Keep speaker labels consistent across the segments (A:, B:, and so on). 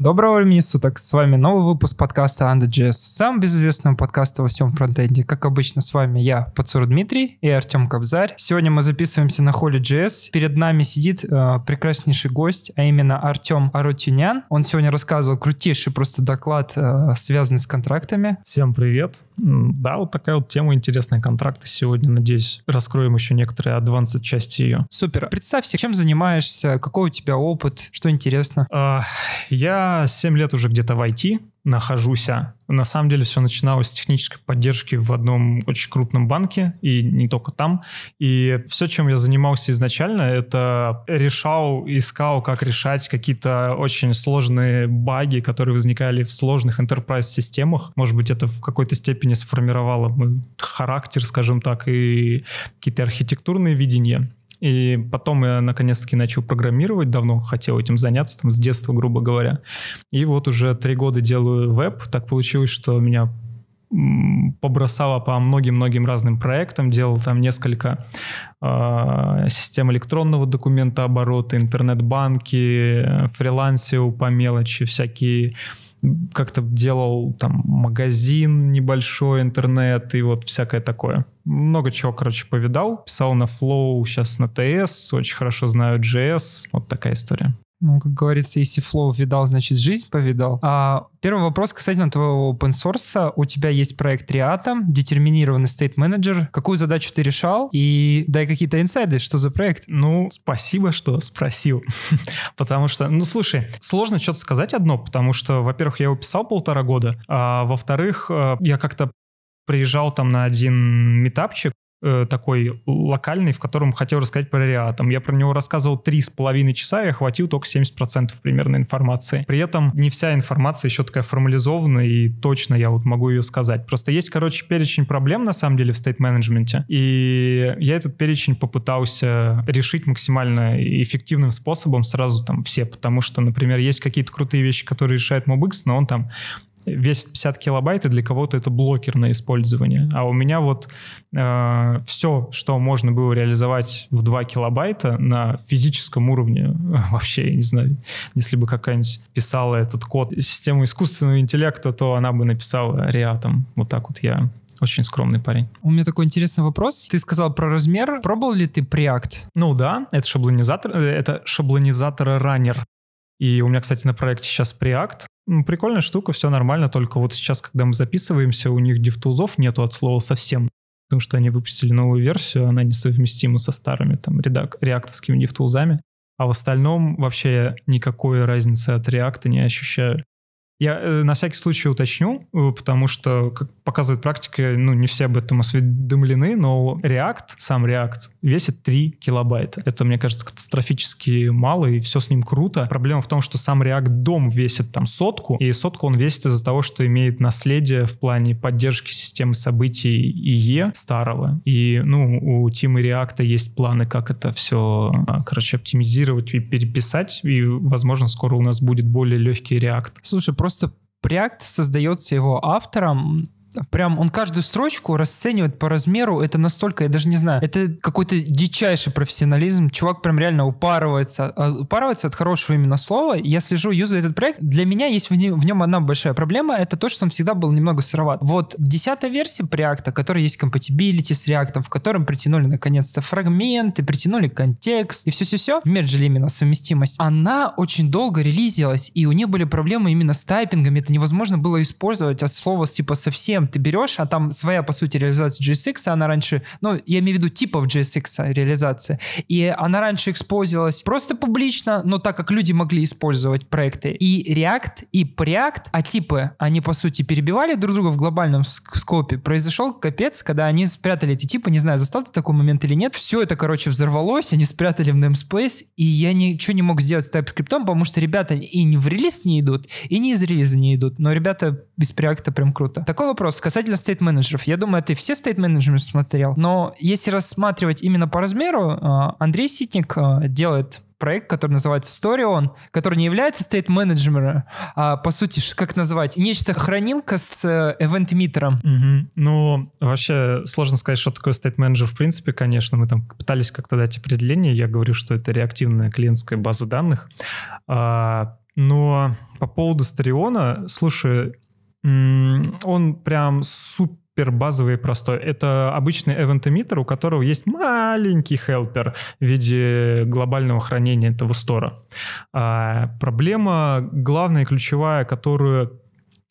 A: Доброго времени суток, с вами новый выпуск подкаста Under.js, самого безызвестного подкаста во всем фронтенде. Как обычно, с вами я, Пацур Дмитрий и Артем Кобзарь. Сегодня мы записываемся на холле JS. Перед нами сидит э, прекраснейший гость, а именно Артем Арутюнян. Он сегодня рассказывал крутейший просто доклад, э, связанный с контрактами.
B: Всем привет. Да, вот такая вот тема интересная контракты сегодня. Надеюсь, раскроем еще некоторые адвансed части ее.
A: Супер. Представься, чем занимаешься, какой у тебя опыт, что интересно?
B: Uh, я 7 лет уже где-то в IT нахожусь. На самом деле все начиналось с технической поддержки в одном очень крупном банке, и не только там. И все, чем я занимался изначально, это решал, искал, как решать какие-то очень сложные баги, которые возникали в сложных enterprise-системах. Может быть, это в какой-то степени сформировало мой характер, скажем так, и какие-то архитектурные видения. И потом я наконец-таки начал программировать, давно хотел этим заняться, там, с детства, грубо говоря. И вот уже три года делаю веб. Так получилось, что меня побросало по многим-многим разным проектам, делал там несколько э, систем электронного документа оборота, интернет-банки, фрилансил по мелочи, всякие как-то делал там магазин небольшой, интернет и вот всякое такое. Много чего, короче, повидал. Писал на Flow, сейчас на TS, очень хорошо знаю JS. Вот такая история.
A: Ну, как говорится, если флоу видал, значит, жизнь повидал. А первый вопрос касательно твоего open source. У тебя есть проект Reatom, детерминированный state manager. Какую задачу ты решал? И дай какие-то инсайды, что за проект?
B: Ну, спасибо, что спросил. потому что, ну, слушай, сложно что-то сказать одно, потому что, во-первых, я его писал полтора года, а во-вторых, э, я как-то приезжал там на один метапчик, такой локальный, в котором хотел рассказать про Реатом. Я про него рассказывал три с половиной часа и охватил только 70% примерно информации. При этом не вся информация еще такая формализована и точно я вот могу ее сказать. Просто есть, короче, перечень проблем на самом деле в стейт-менеджменте, и я этот перечень попытался решить максимально эффективным способом сразу там все, потому что, например, есть какие-то крутые вещи, которые решает MobX, но он там весит 50 килобайт, и для кого-то это блокер на использование. А у меня вот э, все, что можно было реализовать в 2 килобайта на физическом уровне, вообще, я не знаю, если бы какая-нибудь писала этот код систему искусственного интеллекта, то она бы написала реатом. Вот так вот я очень скромный парень.
A: У меня такой интересный вопрос. Ты сказал про размер. Пробовал ли ты Preact?
B: Ну да, это шаблонизатор, э, это шаблонизатор раннер. И у меня, кстати, на проекте сейчас Preact. Прикольная штука, все нормально, только вот сейчас, когда мы записываемся, у них дифтузов нету от слова совсем, потому что они выпустили новую версию, она несовместима со старыми там редак, реактовскими дифтузами. А в остальном вообще никакой разницы от реакта не ощущаю. Я э, на всякий случай уточню, э, потому что, как показывает практика, ну, не все об этом осведомлены, но React, сам React, весит 3 килобайта. Это, мне кажется, катастрофически мало, и все с ним круто. Проблема в том, что сам React дом весит там сотку, и сотку он весит из-за того, что имеет наследие в плане поддержки системы событий IE старого. И, ну, у Тима React есть планы, как это все, а, короче, оптимизировать и переписать, и, возможно, скоро у нас будет более легкий React.
A: Слушай, просто Preact создается его автором прям он каждую строчку расценивает по размеру, это настолько, я даже не знаю, это какой-то дичайший профессионализм, чувак прям реально упарывается, а, упарывается от хорошего именно слова, я слежу, юзаю этот проект, для меня есть в, в нем одна большая проблема, это то, что он всегда был немного сыроват. Вот десятая версия Preact, которая есть compatibility с React, в котором притянули наконец-то фрагменты, притянули контекст и все-все-все, мерджили именно совместимость, она очень долго релизилась, и у нее были проблемы именно с тайпингами, это невозможно было использовать от слова типа совсем ты берешь, а там своя, по сути, реализация JSX, она раньше, ну, я имею в виду типов JSX реализация, и она раньше экспозилась просто публично, но так как люди могли использовать проекты и React, и Preact, а типы, они, по сути, перебивали друг друга в глобальном скопе, произошел капец, когда они спрятали эти типы, не знаю, застал ты такой момент или нет, все это, короче, взорвалось, они спрятали в namespace, и я ничего не мог сделать с TypeScript, потому что ребята и не в релиз не идут, и не из релиза не идут, но ребята без Preact прям круто. Такой вопрос, вопрос касательно стейт-менеджеров. Я думаю, ты все стейт-менеджеры смотрел. Но если рассматривать именно по размеру, а, Андрей Ситник а, делает проект, который называется Storion, который не является стейт менеджером а по сути, как назвать, нечто хранилка с event-митером.
B: Угу. Ну, вообще сложно сказать, что такое стейт менеджер в принципе, конечно. Мы там пытались как-то дать определение. Я говорю, что это реактивная клиентская база данных. А, Но по поводу Стариона, слушай, он прям супер базовый и простой. Это обычный event-эмиттер, у которого есть маленький хелпер в виде глобального хранения этого стора. А проблема главная и ключевая, которую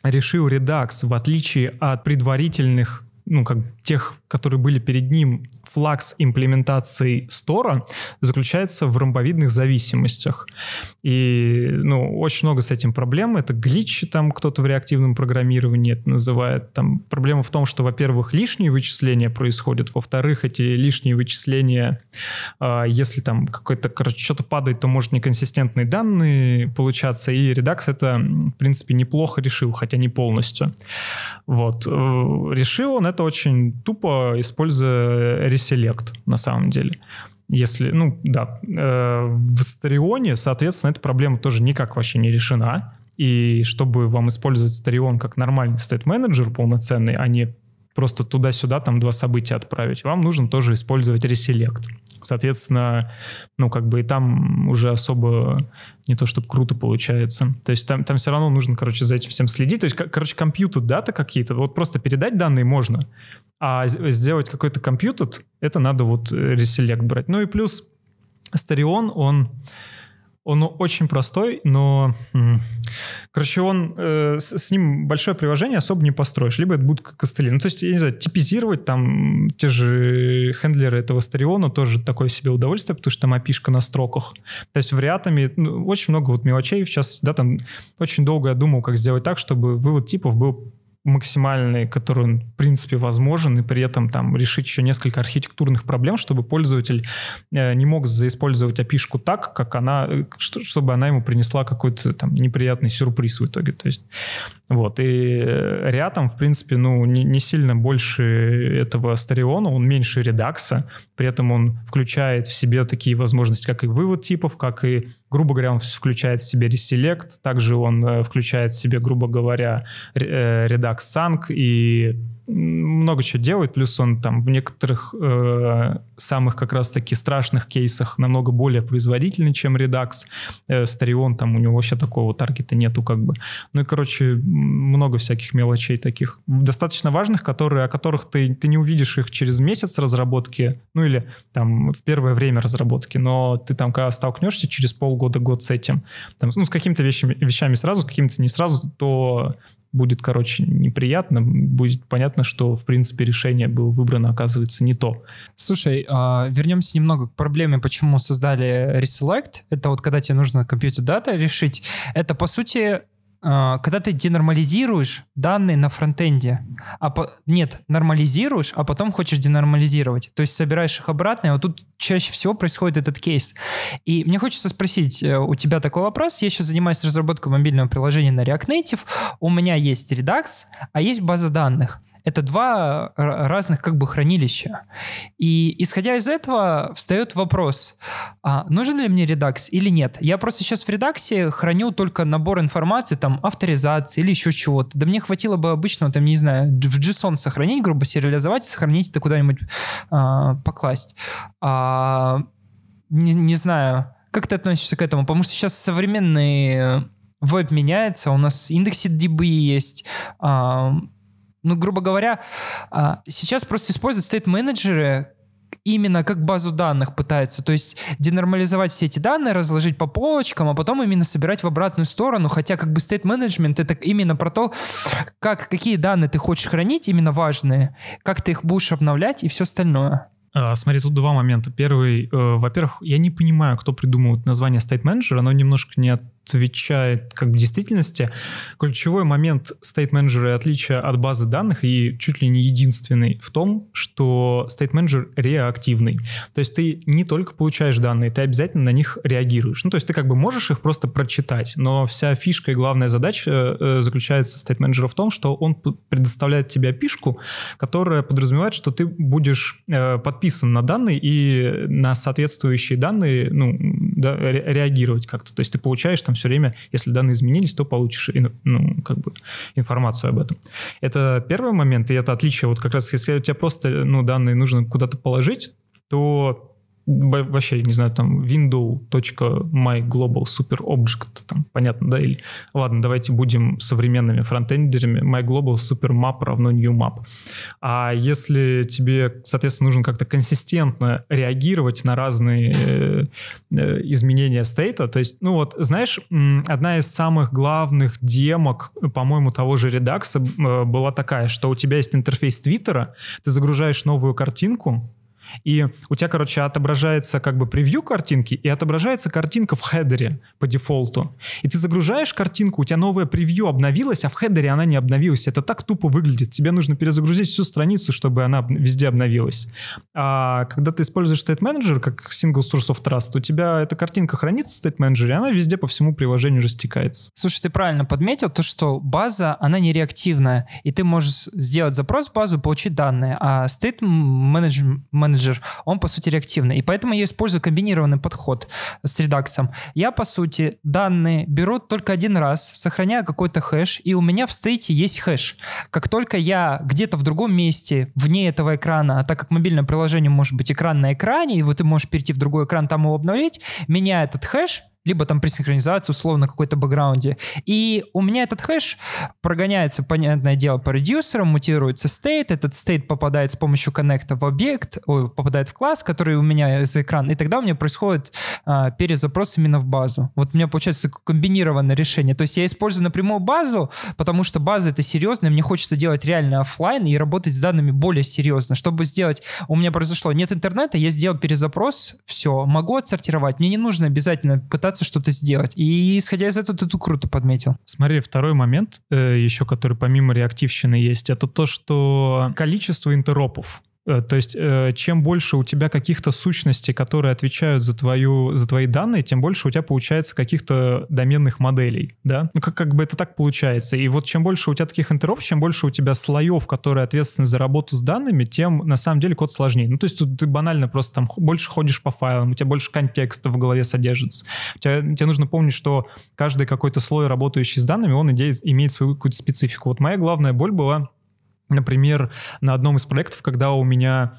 B: решил Redux, в отличие от предварительных ну, как тех, которые были перед ним флакс имплементации стора заключается в ромбовидных зависимостях. И, ну, очень много с этим проблем. Это гличи, там кто-то в реактивном программировании это называет. Там проблема в том, что, во-первых, лишние вычисления происходят, во-вторых, эти лишние вычисления, э, если там какой-то, короче, что-то падает, то может неконсистентные данные получаться, и Redux это, в принципе, неплохо решил, хотя не полностью. Вот. Э, решил он это очень тупо, используя Reselect на самом деле. Если, ну, да, э, в Старионе, соответственно, эта проблема тоже никак вообще не решена. И чтобы вам использовать Старион как нормальный стейт-менеджер полноценный, а не просто туда-сюда там два события отправить, вам нужно тоже использовать Reselect. Соответственно, ну, как бы и там уже особо не то, чтобы круто получается. То есть там, там все равно нужно, короче, за этим всем следить. То есть, короче, компьютер дата какие-то, вот просто передать данные можно, а сделать какой-то компьютер, это надо вот реселект брать. Ну и плюс Старион, он он очень простой, но, короче, он э, с, с ним большое приложение особо не построишь, либо это будет как костыли. Ну, то есть, я не знаю, типизировать там те же хендлеры этого Стариона тоже такое себе удовольствие, потому что там опишка на строках. То есть в Реатами ну, очень много вот мелочей, сейчас, да, там очень долго я думал, как сделать так, чтобы вывод типов был максимальный, который, он, в принципе, возможен, и при этом там решить еще несколько архитектурных проблем, чтобы пользователь э, не мог заиспользовать api так, как она, э, чтобы она ему принесла какой-то там неприятный сюрприз в итоге. То есть, вот. И э, рядом, в принципе, ну, не, не сильно больше этого Стариона, он меньше редакса, при этом он включает в себе такие возможности, как и вывод типов, как и грубо говоря, он включает в себе Reselect, также он включает в себе, грубо говоря, Redux Sang и много чего делает, плюс он там в некоторых э, самых как раз-таки страшных кейсах намного более производительный, чем Redux. Э, там у него вообще такого таргета нету как бы. Ну и, короче, много всяких мелочей таких, достаточно важных, которые, о которых ты, ты не увидишь их через месяц разработки, ну или там в первое время разработки, но ты там когда столкнешься через полгода, год с этим, там, ну с какими-то вещами, вещами сразу, с какими-то не сразу, то будет, короче, неприятно, будет понятно, что, в принципе, решение было выбрано, оказывается, не то.
A: Слушай, а, вернемся немного к проблеме, почему создали Reselect. Это вот когда тебе нужно компьютер дата решить. Это, по сути, а, когда ты денормализируешь данные на фронтенде, а по... нет, нормализируешь, а потом хочешь денормализировать, то есть собираешь их обратно, и вот тут чаще всего происходит этот кейс. И мне хочется спросить э, у тебя такой вопрос. Я сейчас занимаюсь разработкой мобильного приложения на React Native, у меня есть Redux, а есть база данных это два разных как бы хранилища. И исходя из этого встает вопрос, а нужен ли мне редакс или нет? Я просто сейчас в редаксе храню только набор информации, там, авторизации или еще чего-то. Да мне хватило бы обычного, там, не знаю, в JSON сохранить, грубо сериализовать, сохранить это куда-нибудь а, покласть. А, не, не знаю, как ты относишься к этому? Потому что сейчас современный веб меняется, у нас индексы DB есть, а, ну, грубо говоря, а, сейчас просто используют стейт-менеджеры именно как базу данных пытаются, то есть денормализовать все эти данные, разложить по полочкам, а потом именно собирать в обратную сторону, хотя как бы state management это именно про то, как, какие данные ты хочешь хранить, именно важные, как ты их будешь обновлять и все остальное.
B: А, смотри, тут два момента. Первый, э, во-первых, я не понимаю, кто придумывает название State Manager, оно немножко не отвечает как бы действительности. Ключевой момент State Manager и отличие от базы данных и чуть ли не единственный в том, что State Manager реактивный. То есть ты не только получаешь данные, ты обязательно на них реагируешь. Ну, то есть ты как бы можешь их просто прочитать, но вся фишка и главная задача э, заключается State Manager в том, что он предоставляет тебе пишку, которая подразумевает, что ты будешь э, подписан на данные и на соответствующие данные ну, да, реагировать как-то. То есть ты получаешь там все время, если данные изменились, то получишь ну, как бы информацию об этом. Это первый момент, и это отличие. Вот как раз если у тебя просто ну, данные нужно куда-то положить, то вообще, не знаю, там window.myGlobalSuperObject, там, понятно, да? Или, ладно, давайте будем современными фронтендерами. MyGlobalSuperMap равно NewMap. А если тебе, соответственно, нужно как-то консистентно реагировать на разные э, э, изменения стейта, то есть, ну вот, знаешь, одна из самых главных демок, по-моему, того же редакса э, была такая, что у тебя есть интерфейс Твиттера, ты загружаешь новую картинку, и у тебя, короче, отображается как бы превью картинки и отображается картинка в хедере по дефолту. И ты загружаешь картинку, у тебя новое превью обновилось, а в хедере она не обновилась. Это так тупо выглядит. Тебе нужно перезагрузить всю страницу, чтобы она везде обновилась. А когда ты используешь State Manager как single source of trust, у тебя эта картинка хранится в State Manager, и она везде по всему приложению растекается.
A: Слушай, ты правильно подметил то, что база, она не реактивная, и ты можешь сделать запрос в базу, получить данные, а State Manager менеджер, он, по сути, реактивный. И поэтому я использую комбинированный подход с Redux ом. Я, по сути, данные беру только один раз, сохраняю какой-то хэш, и у меня в state е есть хэш. Как только я где-то в другом месте, вне этого экрана, а так как мобильное приложение может быть экран на экране, и вот ты можешь перейти в другой экран, там его обновить, меня этот хэш либо там при синхронизации условно какой-то бэкграунде. И у меня этот хэш прогоняется, понятное дело, по reducer ам, мутируется state, этот state попадает с помощью connect а в объект, ой, попадает в класс, который у меня за экран, и тогда у меня происходит а, перезапрос именно в базу. Вот у меня получается комбинированное решение. То есть я использую напрямую базу, потому что база это серьезно, мне хочется делать реально офлайн и работать с данными более серьезно. Чтобы сделать, у меня произошло, нет интернета, я сделал перезапрос, все, могу отсортировать, мне не нужно обязательно пытаться пытаться что-то сделать. И исходя из этого, ты тут круто подметил.
B: Смотри, второй момент э, еще, который помимо реактивщины есть, это то, что количество интеропов то есть, э, чем больше у тебя каких-то сущностей, которые отвечают за, твою, за твои данные, тем больше у тебя получается каких-то доменных моделей, да? Ну, как, как бы это так получается. И вот чем больше у тебя таких интероп, чем больше у тебя слоев, которые ответственны за работу с данными, тем на самом деле код сложнее. Ну, то есть тут ты банально просто там больше ходишь по файлам, у тебя больше контекста в голове содержится. Тебя, тебе нужно помнить, что каждый какой-то слой, работающий с данными, он идеет, имеет свою какую-то специфику. Вот моя главная боль была Например, на одном из проектов, когда у меня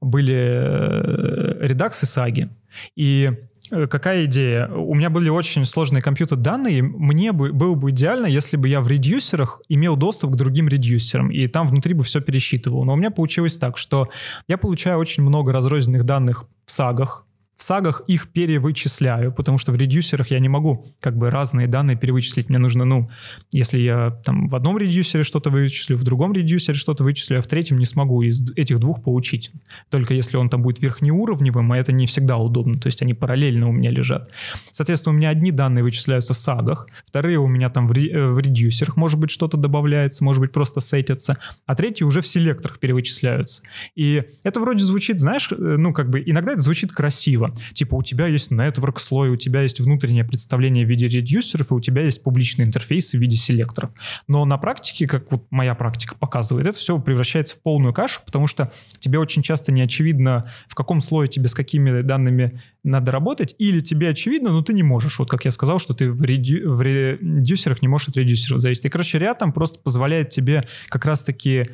B: были э, редаксы саги, и э, Какая идея? У меня были очень сложные компьютер данные. Мне бы было бы идеально, если бы я в редюсерах имел доступ к другим редюсерам, и там внутри бы все пересчитывал. Но у меня получилось так, что я получаю очень много разрозненных данных в сагах, в сагах их перевычисляю, потому что в редюсерах я не могу как бы разные данные перевычислить. Мне нужно, ну, если я там в одном редюсере что-то вычислю, в другом редюсере что-то вычислю, а в третьем не смогу из этих двух получить. Только если он там будет верхнеуровневым, а это не всегда удобно, то есть они параллельно у меня лежат. Соответственно, у меня одни данные вычисляются в сагах, вторые у меня там в, э, в редюсерах, может быть, что-то добавляется, может быть, просто сетятся, а третьи уже в селекторах перевычисляются. И это вроде звучит, знаешь, э, ну, как бы иногда это звучит красиво, Типа у тебя есть network слой, у тебя есть внутреннее представление в виде редюсеров, и у тебя есть публичный интерфейс в виде селекторов. Но на практике, как вот моя практика показывает, это все превращается в полную кашу, потому что тебе очень часто не очевидно, в каком слое тебе с какими данными надо работать, или тебе очевидно, но ты не можешь. Вот как я сказал, что ты в, редю, в редюсерах не можешь от редюсеров зависеть. И, короче, ряд там просто позволяет тебе как раз-таки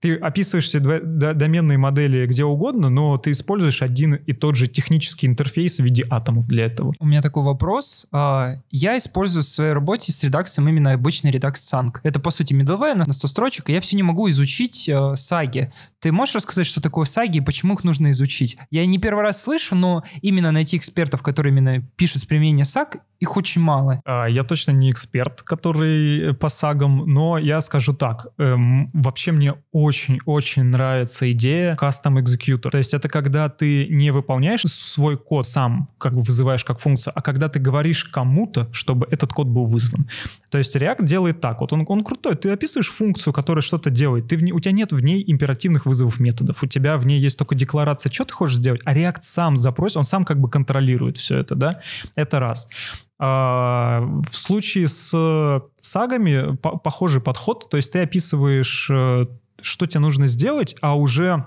B: ты описываешь все доменные модели где угодно, но ты используешь один и тот же технический интерфейс в виде атомов для этого.
A: У меня такой вопрос. А, я использую в своей работе с редакцией именно обычный редакс Sang. Это, по сути, middleware на 100 строчек, и я все не могу изучить э, саги. Ты можешь рассказать, что такое саги и почему их нужно изучить? Я не первый раз слышу, но именно найти экспертов, которые именно пишут с применения саг, их очень мало.
B: А, я точно не эксперт, который по сагам, но я скажу так. Эм, вообще мне очень-очень нравится идея Custom Executor. То есть это когда ты не выполняешь свой код сам, как бы вызываешь как функцию, а когда ты говоришь кому-то, чтобы этот код был вызван. То есть React делает так. Вот он, он крутой. Ты описываешь функцию, которая что-то делает. Ты в ней, у тебя нет в ней императивных вызовов методов. У тебя в ней есть только декларация, что ты хочешь сделать, а React сам запросит, он сам как бы контролирует все это, да? Это раз. А, в случае с сагами похожий подход, то есть ты описываешь, э, что тебе нужно сделать, а уже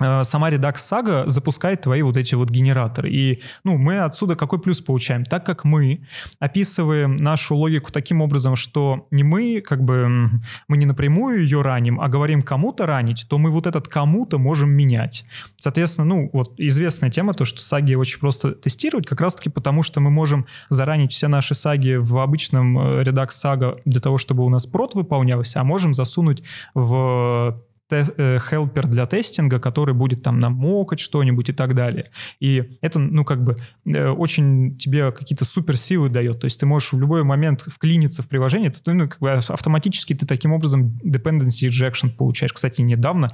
B: сама Redux Saga запускает твои вот эти вот генераторы. И ну, мы отсюда какой плюс получаем? Так как мы описываем нашу логику таким образом, что не мы как бы мы не напрямую ее раним, а говорим кому-то ранить, то мы вот этот кому-то можем менять. Соответственно, ну вот известная тема, то, что саги очень просто тестировать, как раз-таки потому, что мы можем заранить все наши саги в обычном э, Redux Saga для того, чтобы у нас прот выполнялся, а можем засунуть в хелпер для тестинга, который будет там намокать что-нибудь и так далее. И это, ну, как бы э, очень тебе какие-то суперсилы дает. То есть ты можешь в любой момент вклиниться в приложение, ты, ну, как бы автоматически ты таким образом dependency injection получаешь. Кстати, недавно,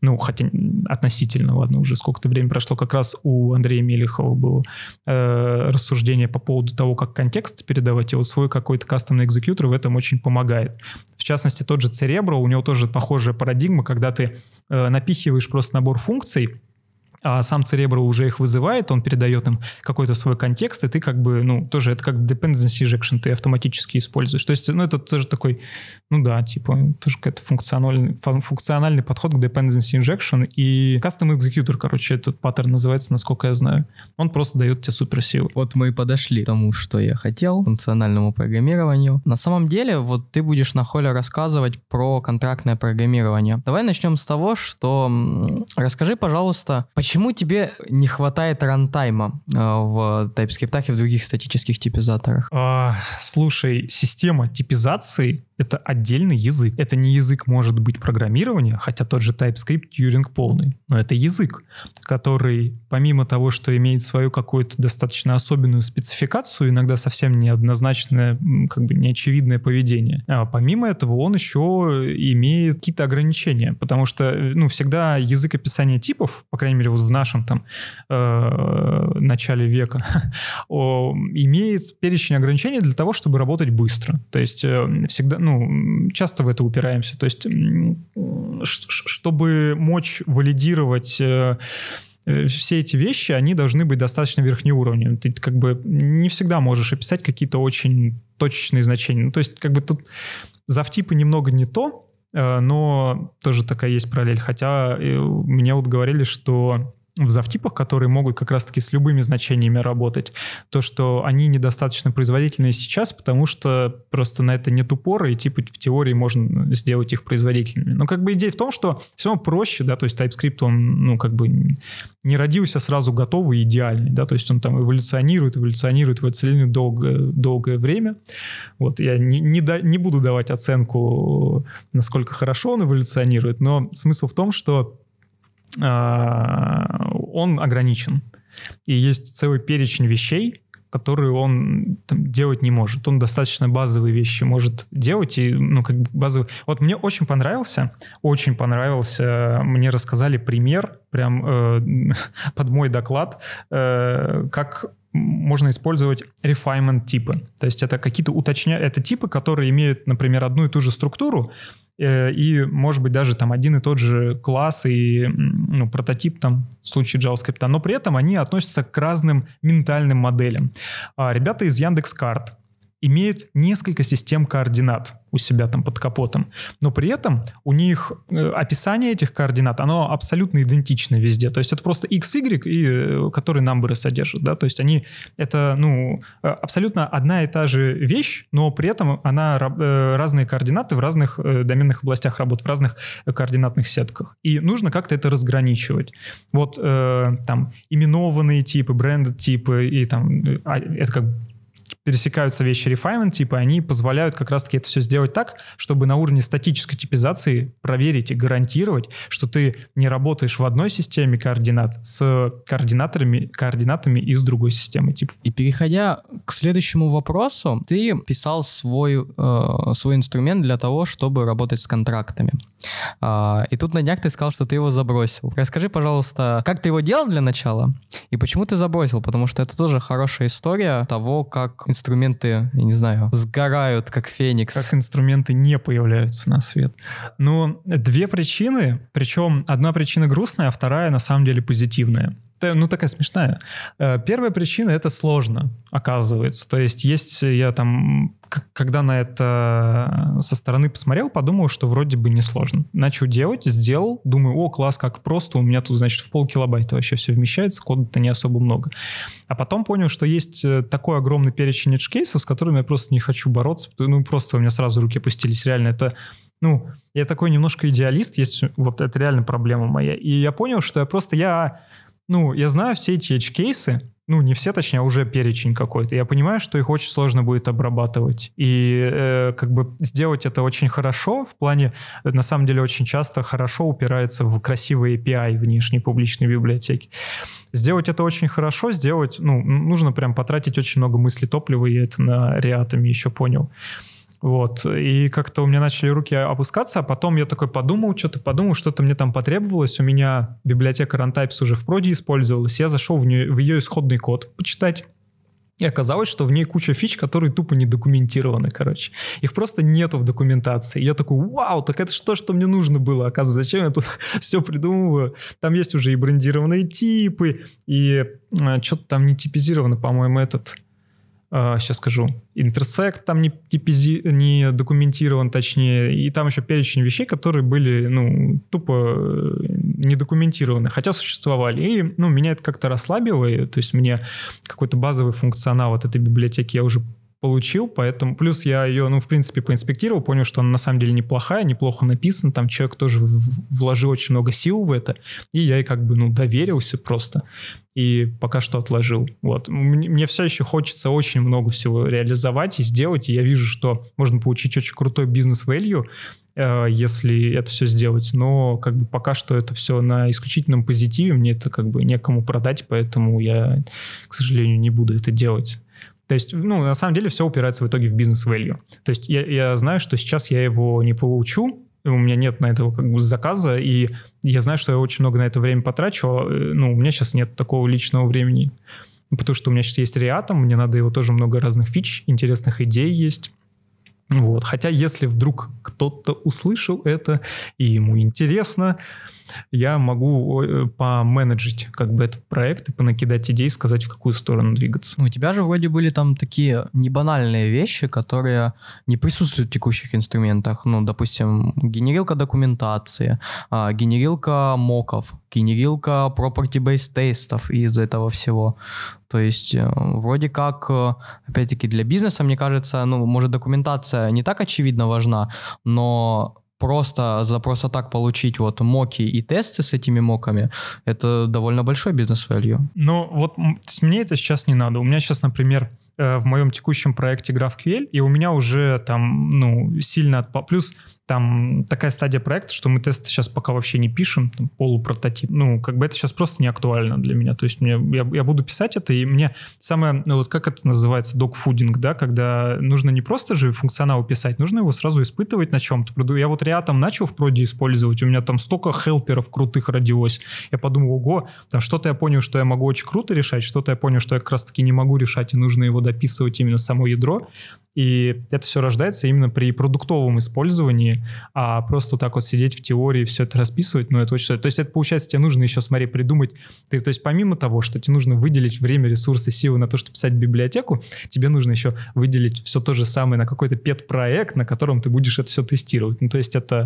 B: ну, хотя относительно, ладно, уже сколько-то времени прошло, как раз у Андрея Мелехова было э, рассуждение по поводу того, как контекст передавать, и вот свой какой-то кастомный экзекьютор в этом очень помогает. В частности, тот же Cerebro, у него тоже похожая парадигма, когда когда ты э, напихиваешь просто набор функций, а сам Cerebro уже их вызывает, он передает им какой-то свой контекст, и ты как бы, ну, тоже это как dependency injection ты автоматически используешь. То есть, ну, это тоже такой, ну да, типа, тоже какой-то функциональный, функциональный подход к dependency injection, и custom executor, короче, этот паттерн называется, насколько я знаю. Он просто дает тебе суперсилу.
C: Вот мы и подошли к тому, что я хотел, функциональному программированию. На самом деле, вот ты будешь на холле рассказывать про контрактное программирование. Давай начнем с того, что расскажи, пожалуйста, почему Почему тебе не хватает рантайма э, в TypeScript и в других статических типизаторах?
B: А, слушай, система типизации это отдельный язык. Это не язык может быть программирования, хотя тот же TypeScript Turing полный, но это язык, который помимо того, что имеет свою какую-то достаточно особенную спецификацию, иногда совсем неоднозначное, как бы неочевидное поведение, а помимо этого он еще имеет какие-то ограничения, потому что ну, всегда язык описания типов, по крайней мере вот в нашем там э, начале века, имеет перечень ограничений для того, чтобы работать быстро. То есть э, всегда, ну, ну, часто в это упираемся. То есть, чтобы мочь валидировать э, э, все эти вещи, они должны быть достаточно верхнеуровневыми. Ты как бы не всегда можешь описать какие-то очень точечные значения. Ну, то есть, как бы тут завтипы немного не то, э, но тоже такая есть параллель. Хотя мне вот говорили, что в завтипах, которые могут как раз-таки с любыми значениями работать, то, что они недостаточно производительные сейчас, потому что просто на это нет упора, и типа в теории можно сделать их производительными. Но как бы идея в том, что все равно проще, да, то есть TypeScript, он, ну, как бы не родился сразу готовый и идеальный, да, то есть он там эволюционирует, эволюционирует в целое долгое, долгое время. Вот я не, не, да, не буду давать оценку, насколько хорошо он эволюционирует, но смысл в том, что он ограничен. И есть целый перечень вещей, которые он там, делать не может. Он достаточно базовые вещи может делать, и, ну, как бы базовые... Вот мне очень понравился, очень понравился, мне рассказали пример, прям э, под мой доклад, э, как можно использовать refinement типы. То есть это какие-то уточня... Это типы, которые имеют, например, одну и ту же структуру, Э, и, может быть, даже там один и тот же класс и ну, прототип там в случае JavaScript, но при этом они относятся к разным ментальным моделям. А ребята из Яндекс.Карт, имеют несколько систем координат у себя там под капотом, но при этом у них э, описание этих координат, оно абсолютно идентично везде, то есть это просто x, y, и, э, которые намберы содержат, да, то есть они, это, ну, э, абсолютно одна и та же вещь, но при этом она разные координаты в разных доменных областях работ, в разных координатных сетках, и нужно как-то это разграничивать. Вот там именованные типы, бренды типы, и там, а, это как пересекаются вещи refinement типа, они позволяют как раз-таки это все сделать так, чтобы на уровне статической типизации проверить и гарантировать, что ты не работаешь в одной системе координат с координаторами, координатами из другой системы типа.
C: И переходя к следующему вопросу, ты писал свой, э, свой инструмент для того, чтобы работать с контрактами. Э, и тут на днях ты сказал, что ты его забросил. Расскажи, пожалуйста, как ты его делал для начала и почему ты забросил? Потому что это тоже хорошая история того, как инструменты, я не знаю, сгорают, как феникс.
B: Как инструменты не появляются на свет. Ну, две причины, причем одна причина грустная, а вторая на самом деле позитивная. Ну, такая смешная. Э, первая причина — это сложно, оказывается. То есть есть я там, когда на это со стороны посмотрел, подумал, что вроде бы не сложно. Начал делать, сделал, думаю, о, класс, как просто, у меня тут, значит, в пол килобайта вообще все вмещается, кода-то не особо много. А потом понял, что есть э, такой огромный перечень edge-кейсов, с которыми я просто не хочу бороться, ну, просто у меня сразу руки опустились. Реально, это ну, я такой немножко идеалист, есть вот это реально проблема моя. И я понял, что я просто, я, ну, я знаю все эти edge-кейсы, ну, не все, точнее, а уже перечень какой-то. Я понимаю, что их очень сложно будет обрабатывать. И э, как бы сделать это очень хорошо, в плане, на самом деле, очень часто хорошо упирается в красивые API внешней публичной библиотеки. Сделать это очень хорошо, сделать, ну, нужно прям потратить очень много мысли топлива, и это на реатами еще понял. Вот. И как-то у меня начали руки опускаться, а потом я такой подумал, что-то подумал, что-то мне там потребовалось. У меня библиотека Runtypes уже в проде использовалась. Я зашел в, нее, в ее исходный код почитать. И оказалось, что в ней куча фич, которые тупо не документированы, короче. Их просто нету в документации. Я такой, вау, так это что, что мне нужно было? Оказывается, зачем я тут все придумываю? Там есть уже и брендированные типы, и а, что-то там не типизировано, по-моему, этот сейчас а, скажу, интерсект там не, типизи, не документирован, точнее, и там еще перечень вещей, которые были, ну, тупо э, не документированы, хотя существовали. И, ну, меня это как-то расслабило, и, то есть мне какой-то базовый функционал от этой библиотеки я уже получил, поэтому плюс я ее, ну, в принципе, поинспектировал, понял, что она на самом деле неплохая, неплохо написана, там человек тоже вложил очень много сил в это, и я ей как бы, ну, доверился просто, и пока что отложил. Вот. Мне все еще хочется очень много всего реализовать и сделать, и я вижу, что можно получить очень крутой бизнес-value, э, если это все сделать, но как бы пока что это все на исключительном позитиве, мне это как бы некому продать, поэтому я, к сожалению, не буду это делать. То есть, ну, на самом деле все упирается в итоге в бизнес-value. То есть я, я знаю, что сейчас я его не получу, у меня нет на этого как бы заказа, и я знаю, что я очень много на это время потрачу, а, ну, у меня сейчас нет такого личного времени, потому что у меня сейчас есть Reatom, мне надо его тоже много разных фич, интересных идей есть, вот. Хотя если вдруг кто-то услышал это и ему интересно, я могу э, поменеджить как бы этот проект и понакидать идей, сказать, в какую сторону двигаться.
C: У тебя же вроде были там такие небанальные вещи, которые не присутствуют в текущих инструментах. Ну, допустим, генерилка документации, а, генерилка моков, генерилка property-based тестов из этого всего. То есть э, вроде как, э, опять-таки, для бизнеса, мне кажется, ну, может, документация не так очевидно важна, но просто за просто так получить вот моки и тесты с этими моками, это довольно большой бизнес-value.
B: Ну, вот мне это сейчас не надо. У меня сейчас, например, э, в моем текущем проекте GraphQL, и у меня уже там, ну, сильно. Плюс там такая стадия проекта, что мы тесты сейчас пока вообще не пишем, там, полупрототип. Ну, как бы это сейчас просто не актуально для меня. То есть мне, я, я буду писать это, и мне самое, ну вот как это называется, докфудинг, да, когда нужно не просто же функционал писать, нужно его сразу испытывать на чем-то. Я вот Reatom начал в проде использовать, у меня там столько хелперов крутых родилось. Я подумал, ого, там что-то я понял, что я могу очень круто решать, что-то я понял, что я как раз-таки не могу решать, и нужно его дописывать именно само ядро. И это все рождается именно при продуктовом использовании, а просто так вот сидеть в теории, все это расписывать, ну это очень... То есть это получается, тебе нужно еще, смотри, придумать... Ты, то есть помимо того, что тебе нужно выделить время, ресурсы, силы на то, чтобы писать библиотеку, тебе нужно еще выделить все то же самое на какой-то пет-проект, на котором ты будешь это все тестировать. Ну то есть это...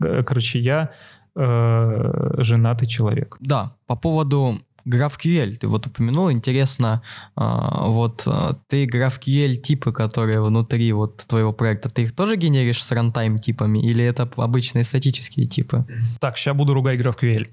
B: Э, короче, я э, женатый человек.
C: Да, по поводу GraphQL, ты вот упомянул, интересно, а, вот а, ты GraphQL типы, которые внутри вот твоего проекта, ты их тоже генеришь с рантайм типами или это обычные статические типы?
B: Так, сейчас буду ругать GraphQL.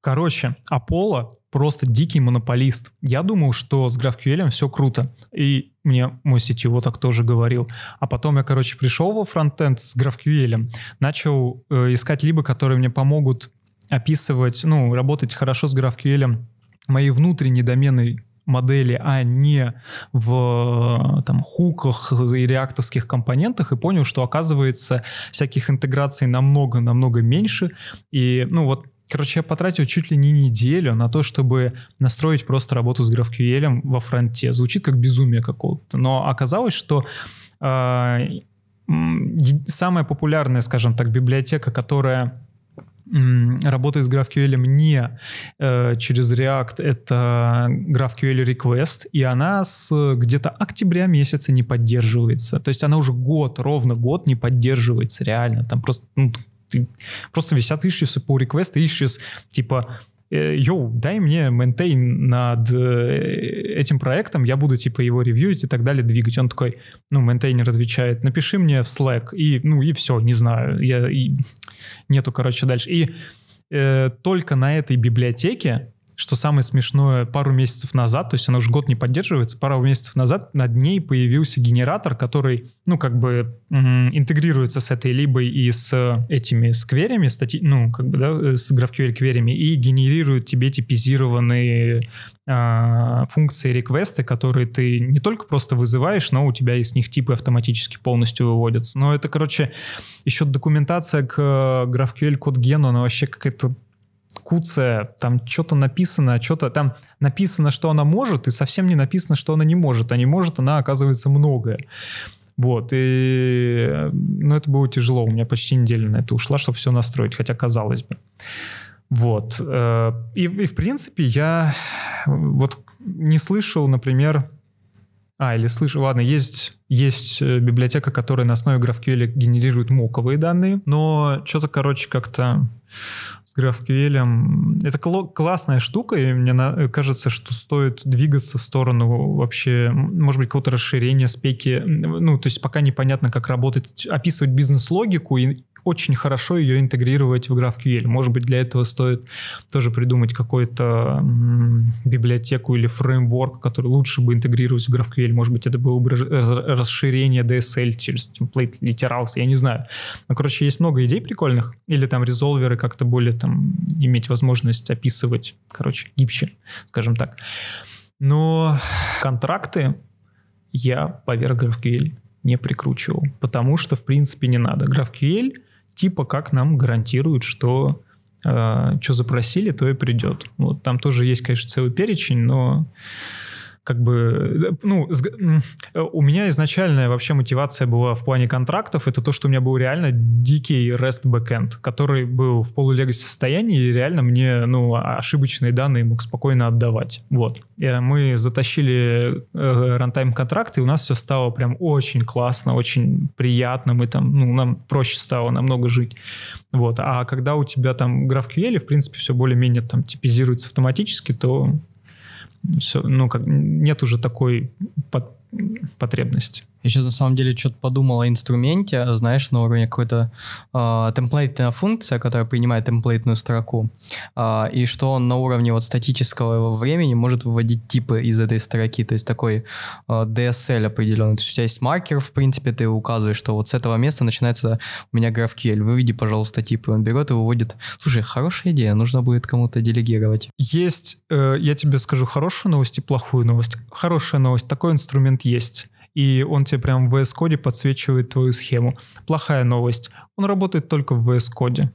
B: Короче, Apollo просто дикий монополист. Я думал, что с GraphQL все круто. И мне мой сетевой так тоже говорил. А потом я, короче, пришел во фронтенд с GraphQL, начал э, искать либо, которые мне помогут описывать, ну, работать хорошо с GraphQL мои внутренние домены модели, а не в там, хуках и реактовских компонентах, и понял, что оказывается всяких интеграций намного-намного меньше. И, ну вот, короче, я потратил чуть ли не неделю на то, чтобы настроить просто работу с GraphQL во фронте. Звучит как безумие какого-то, но оказалось, что э, самая популярная, скажем так, библиотека, которая работает с GraphQL не э, через React, это GraphQL Request, и она с где-то октября месяца не поддерживается. То есть она уже год, ровно год не поддерживается, реально. Там просто, ну, ты- просто висят issues, pull request, issues типа yo, дай мне maintain над э, этим проектом, я буду, типа, его review ить и так далее, двигать. Он такой, ну, мейнтейнер отвечает, напиши мне в Slack, и, ну, и все, не знаю, я, и нету, короче, дальше. И э, только на этой библиотеке, что самое смешное, пару месяцев назад, то есть она уже год не поддерживается, пару месяцев назад над ней появился генератор, который, ну, как бы м, интегрируется с этой либой и с этими скверями, стати... ну, как бы, да, э, с GraphQL кверями, и генерирует тебе типизированные а, функции реквесты, которые ты не только просто вызываешь, но у тебя из них типы автоматически полностью выводятся. Но это, короче, еще документация к э, GraphQL код гену, она вообще какая-то куция, там что-то написано, что-то там написано, что она может, и совсем не написано, что она не может. А не может, она оказывается многое. Вот, и ну, это было тяжело. У меня почти неделя на это ушла, чтобы все настроить, хотя казалось бы. Вот. э, И, и в принципе я вот не слышал, например, а, или слышу, ладно, есть, есть э, библиотека, которая на основе GraphQL генерирует моковые данные, но что-то, короче, как-то GraphQL... Это кло- классная штука, и мне кажется, что стоит двигаться в сторону вообще, может быть, какого-то расширения спеки. Ну, то есть пока непонятно, как работать, описывать бизнес-логику и очень хорошо ее интегрировать в GraphQL. Может быть, для этого стоит тоже придумать какую-то библиотеку или фреймворк, который лучше бы интегрировать в GraphQL. Может быть, это было бы расширение DSL через template literals, я не знаю. Ну, короче, есть много идей прикольных. Или там резолверы как-то более там иметь возможность описывать, короче, гибче, скажем так. Но контракты я поверх GraphQL не прикручивал, потому что, в принципе, не надо. GraphQL типа как нам гарантирует, что э, что запросили, то и придет. Вот там тоже есть, конечно, целый перечень, но как бы, э, ну, э, у меня изначальная вообще мотивация была в плане контрактов, это то, что у меня был реально дикий REST backend, который был в полулегаси состоянии, и реально мне, ну, ошибочные данные мог спокойно отдавать. Вот. Э, Мы затащили рантайм контракт, и у нас все стало прям очень классно, очень приятно, мы там, ну, нам проще стало намного жить. Вот. А когда у тебя там GraphQL, в принципе, все более-менее там типизируется автоматически, то все, ну, как, нет уже такой под- потребности.
C: Я сейчас на самом деле что-то подумал о инструменте, знаешь, на уровне какой-то э, темплейтная функция, которая принимает темплейтную строку, а, и что он на уровне вот статического времени может выводить типы из этой строки, то есть такой э, DSL определенный. То есть у тебя есть маркер, в принципе, ты указываешь, что вот с этого места начинается у меня GraphQL, выведи, пожалуйста, типы. Он берет и выводит. Слушай, хорошая идея, нужно будет кому-то делегировать.
B: Есть, э, я тебе скажу хорошую новость и плохую новость. Хорошая новость, такой инструмент есть. И он тебе прям в VS Code подсвечивает твою схему. Плохая новость, он работает только в VS Code.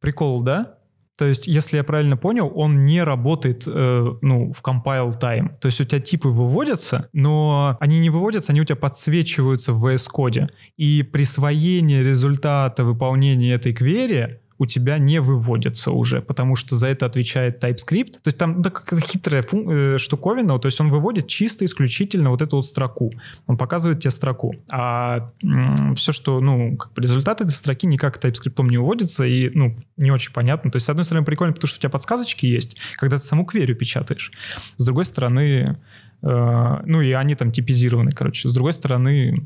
B: Прикол, да? То есть, если я правильно понял, он не работает э, ну, в compile time. То есть у тебя типы выводятся, но они не выводятся, они у тебя подсвечиваются в VS Code. И присвоение результата выполнения этой квери у тебя не выводится уже, потому что за это отвечает TypeScript. То есть там да, какая-то хитрая фун- э, штуковина, то есть он выводит чисто исключительно вот эту вот строку. Он показывает тебе строку. А все, что, ну, как бы результат этой строки никак TypeScript не выводится, и, ну, не очень понятно. То есть, с одной стороны, прикольно, потому что у тебя подсказочки есть, когда ты саму кверю печатаешь. С другой стороны, э, ну, и они там типизированы, короче. С другой стороны,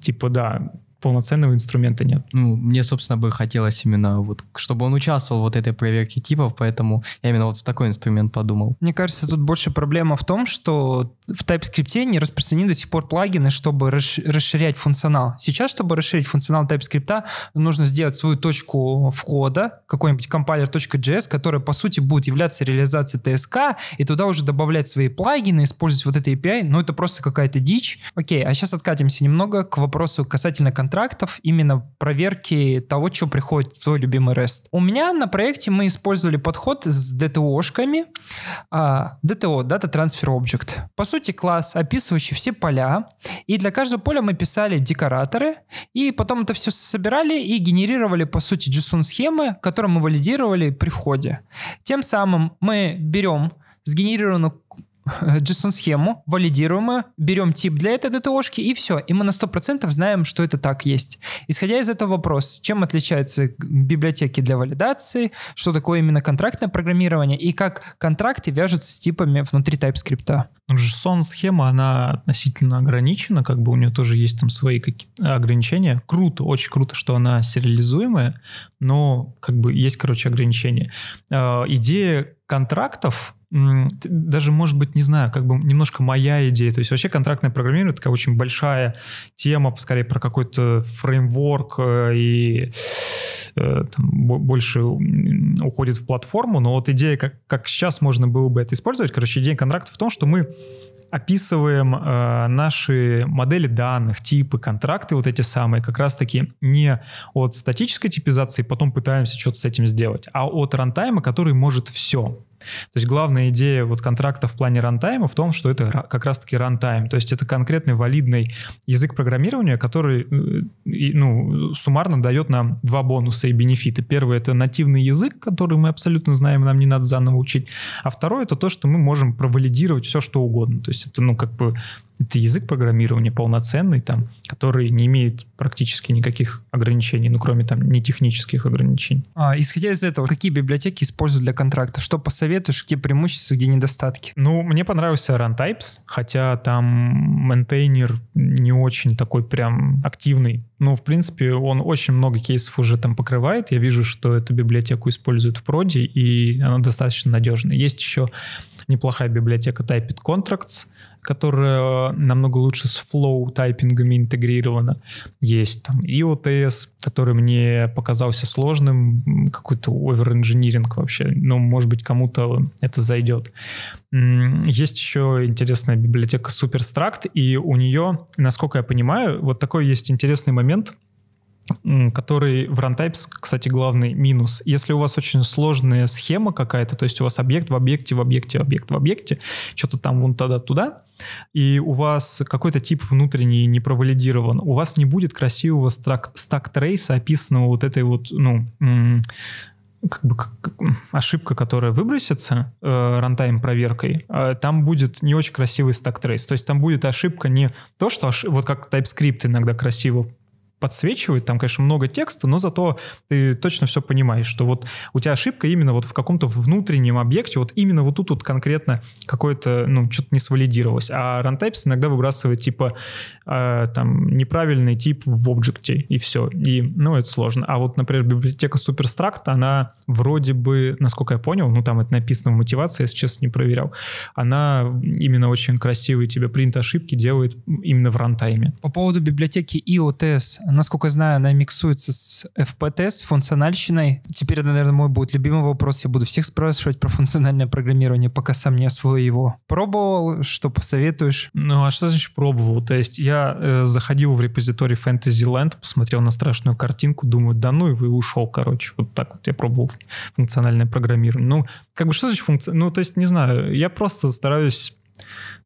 B: типа, да, полноценного инструмента нет.
C: Ну, мне, собственно, бы хотелось именно вот, чтобы он участвовал в вот этой проверке типов, поэтому я именно вот в такой инструмент подумал.
A: Мне кажется, тут больше проблема в том, что в TypeScript не распространены до сих пор плагины, чтобы расш- расширять функционал. Сейчас, чтобы расширить функционал TypeScript, нужно сделать свою точку входа, какой-нибудь компайлер.js, которая, по сути, будет являться реализацией TSK, и туда уже добавлять свои плагины, использовать вот это API. Ну, это просто какая-то дичь. Окей, а сейчас откатимся немного к вопросу касательно контекста контрактов, именно проверки того, что приходит в твой любимый REST. У меня на проекте мы использовали подход с DTO-шками. А, DTO, Data Transfer Object. По сути, класс, описывающий все поля. И для каждого поля мы писали декораторы. И потом это все собирали и генерировали, по сути, JSON-схемы, которые мы валидировали при входе. Тем самым мы берем сгенерированную JSON-схему, валидируем ее, берем тип для этой DTO-шки, и все. И мы на 100% знаем, что это так есть. Исходя из этого вопрос, чем отличаются библиотеки для валидации, что такое именно контрактное программирование, и как контракты вяжутся с типами внутри TypeScript.
B: Ну, JSON-схема, она относительно ограничена, как бы у нее тоже есть там свои какие-то ограничения. Круто, очень круто, что она сериализуемая, но как бы есть, короче, ограничения. Э, идея контрактов даже, может быть, не знаю, как бы немножко моя идея. То есть вообще контрактное программирование такая очень большая тема, скорее про какой-то фреймворк э, и э, там, больше уходит в платформу. Но вот идея, как, как сейчас можно было бы это использовать, короче, идея контракта в том, что мы описываем э, наши модели данных, типы, контракты вот эти самые, как раз-таки не от статической типизации, потом пытаемся что-то с этим сделать, а от рантайма, который может все. То есть главная идея вот контракта в плане рантайма в том, что это как раз-таки рантайм, то есть это конкретный валидный язык программирования, который э, ну, суммарно дает нам два бонуса и бенефиты. Первый — это нативный язык, который мы абсолютно знаем, нам не надо заново учить. А второй — это то, что мы можем провалидировать все, что угодно. То есть это, ну, как бы это язык программирования полноценный, там, который не имеет практически никаких ограничений, ну, кроме там не технических ограничений.
A: А, исходя из этого, какие библиотеки используют для контрактов? Что посоветуешь, где преимущества, где недостатки?
B: Ну, мне понравился Runtypes, хотя там maintainer не очень такой прям активный. Ну, в принципе, он очень много кейсов уже там покрывает. Я вижу, что эту библиотеку используют в prod е, и она достаточно надежная. Есть еще неплохая библиотека Typed Contracts, которая намного лучше с Flow typing ами интегрирована. Есть там io-ts, который мне показался сложным, какой-то overengineering вообще. Но, может быть, кому-то это зайдет. Есть еще интересная библиотека Superstruct, и у нее, насколько я понимаю, вот такой есть интересный момент — который в Runtypes, кстати, главный минус. Если у вас очень сложная схема какая-то, то есть у вас объект в объекте, в объекте, объект в объекте, что-то там вон туда-туда, и у вас какой-то тип внутренний не провалидирован, у вас не будет красивого стак-трейса, описанного вот этой вот, ну, как бы как, ошибка, которая выбросится э, рантайм проверкой, э, там будет не очень красивый стак трейс. То есть там будет ошибка не то, что ошиб... вот как TypeScript иногда красиво подсвечивает, там, конечно, много текста, но зато ты точно все понимаешь, что вот у тебя ошибка именно вот в каком-то внутреннем объекте, вот именно вот тут вот конкретно какое-то, ну, что-то не свалидировалось. А Runtypes иногда выбрасывает, типа, э, там, неправильный тип в объекте, и все. И, ну, это сложно. А вот, например, библиотека Superstruct, она вроде бы, насколько я понял, ну, там это написано в мотивации, я сейчас не проверял, она именно очень красивый тебе принт ошибки делает именно в рантайме.
A: По поводу библиотеки IOTS, насколько я знаю, она миксуется с FPT, с функциональщиной. Теперь это, наверное, мой будет любимый вопрос. Я буду всех спрашивать про функциональное программирование, пока сам не освою его. Пробовал? Что посоветуешь?
B: Ну, а что значит пробовал? То есть я э, заходил в репозиторий Fantasyland, посмотрел на страшную картинку, думаю, да ну и вы ушел, короче. Вот так вот я пробовал функциональное программирование. Ну, как бы что значит функция? Ну, то есть, не знаю, я просто стараюсь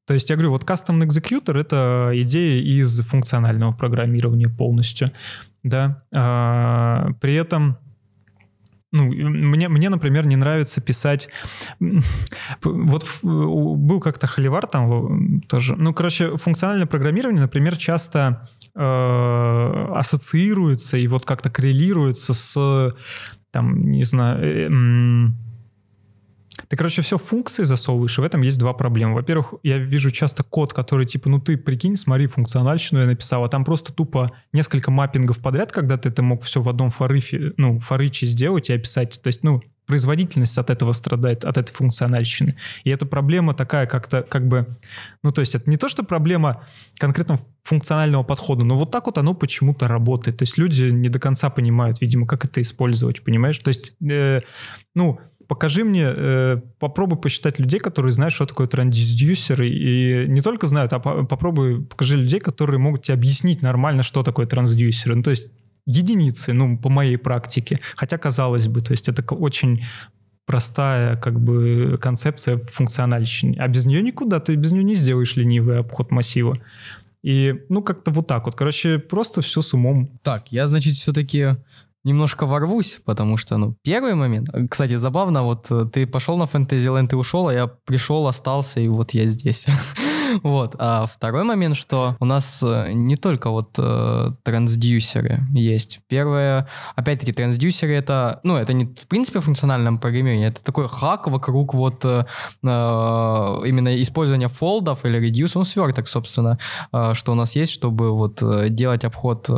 B: то есть я говорю, вот Custom Executor — это идея из функционального программирования полностью, да. А, при этом ну, мне, мне, например, не нравится писать... Вот был как-то холивар там тоже. Ну, короче, функциональное программирование, например, часто э, ассоциируется и вот как-то коррелируется с, там, не знаю... Э, э, ты, короче, все функции засовываешь, и в этом есть два проблемы. Во-первых, я вижу часто код, который типа, ну ты прикинь, смотри, функциональщину я написал, а там просто тупо несколько маппингов подряд, когда ты это мог все в одном фарыфе, ну, фарыче сделать и описать. То есть, ну, производительность от этого страдает, от этой функциональщины. И эта проблема такая как-то, как бы, ну, то есть это не то, что проблема конкретно функционального подхода, но вот так вот оно почему-то работает. То есть люди не до конца понимают, видимо, как это использовать, понимаешь? То есть, э, ну, покажи мне, э, попробуй посчитать людей, которые знают, что такое трансдюсер, и не только знают, а по попробуй покажи людей, которые могут тебе объяснить нормально, что такое трансдюсер. Ну, то есть единицы, ну, по моей практике. Хотя, казалось бы, то есть это очень простая как бы концепция функциональщины. А без нее никуда, ты без нее не сделаешь ленивый обход массива. И, ну, как-то вот так вот. Короче, просто все с умом.
C: Так, я, значит, все-таки немножко ворвусь, потому что, ну, первый момент... Кстати, забавно, вот э, ты пошел на Фэнтезиленд и ушел, а я пришел, остался, и вот я здесь. Вот. А второй момент, что у нас э, не только вот э, трансдюсеры есть. Первое, опять-таки, трансдюсеры это, ну, это не в принципе функциональном программировании, это такой хак вокруг вот э, э, именно использования фолдов или reduce, ну, сверток, собственно, э, что у нас есть, чтобы вот э, делать обход